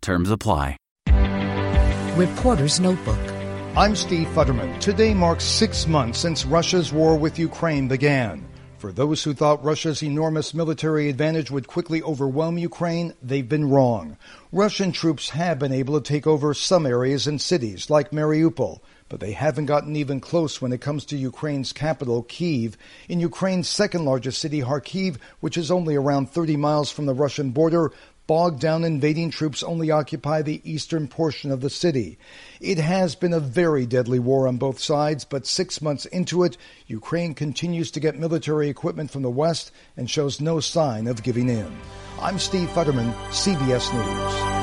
Terms apply. Reporter's Notebook. I'm Steve Futterman. Today marks six months since Russia's war with Ukraine began. For those who thought Russia's enormous military advantage would quickly overwhelm Ukraine, they've been wrong. Russian troops have been able to take over some areas and cities, like Mariupol, but they haven't gotten even close when it comes to Ukraine's capital, Kiev. In Ukraine's second largest city, Kharkiv, which is only around 30 miles from the Russian border, bogged down invading troops only occupy the eastern portion of the city. It has been a very deadly war on both sides, but six months into it, Ukraine continues to get military equipment from the West and shows no sign of giving in. I'm Steve Futterman, CBS News.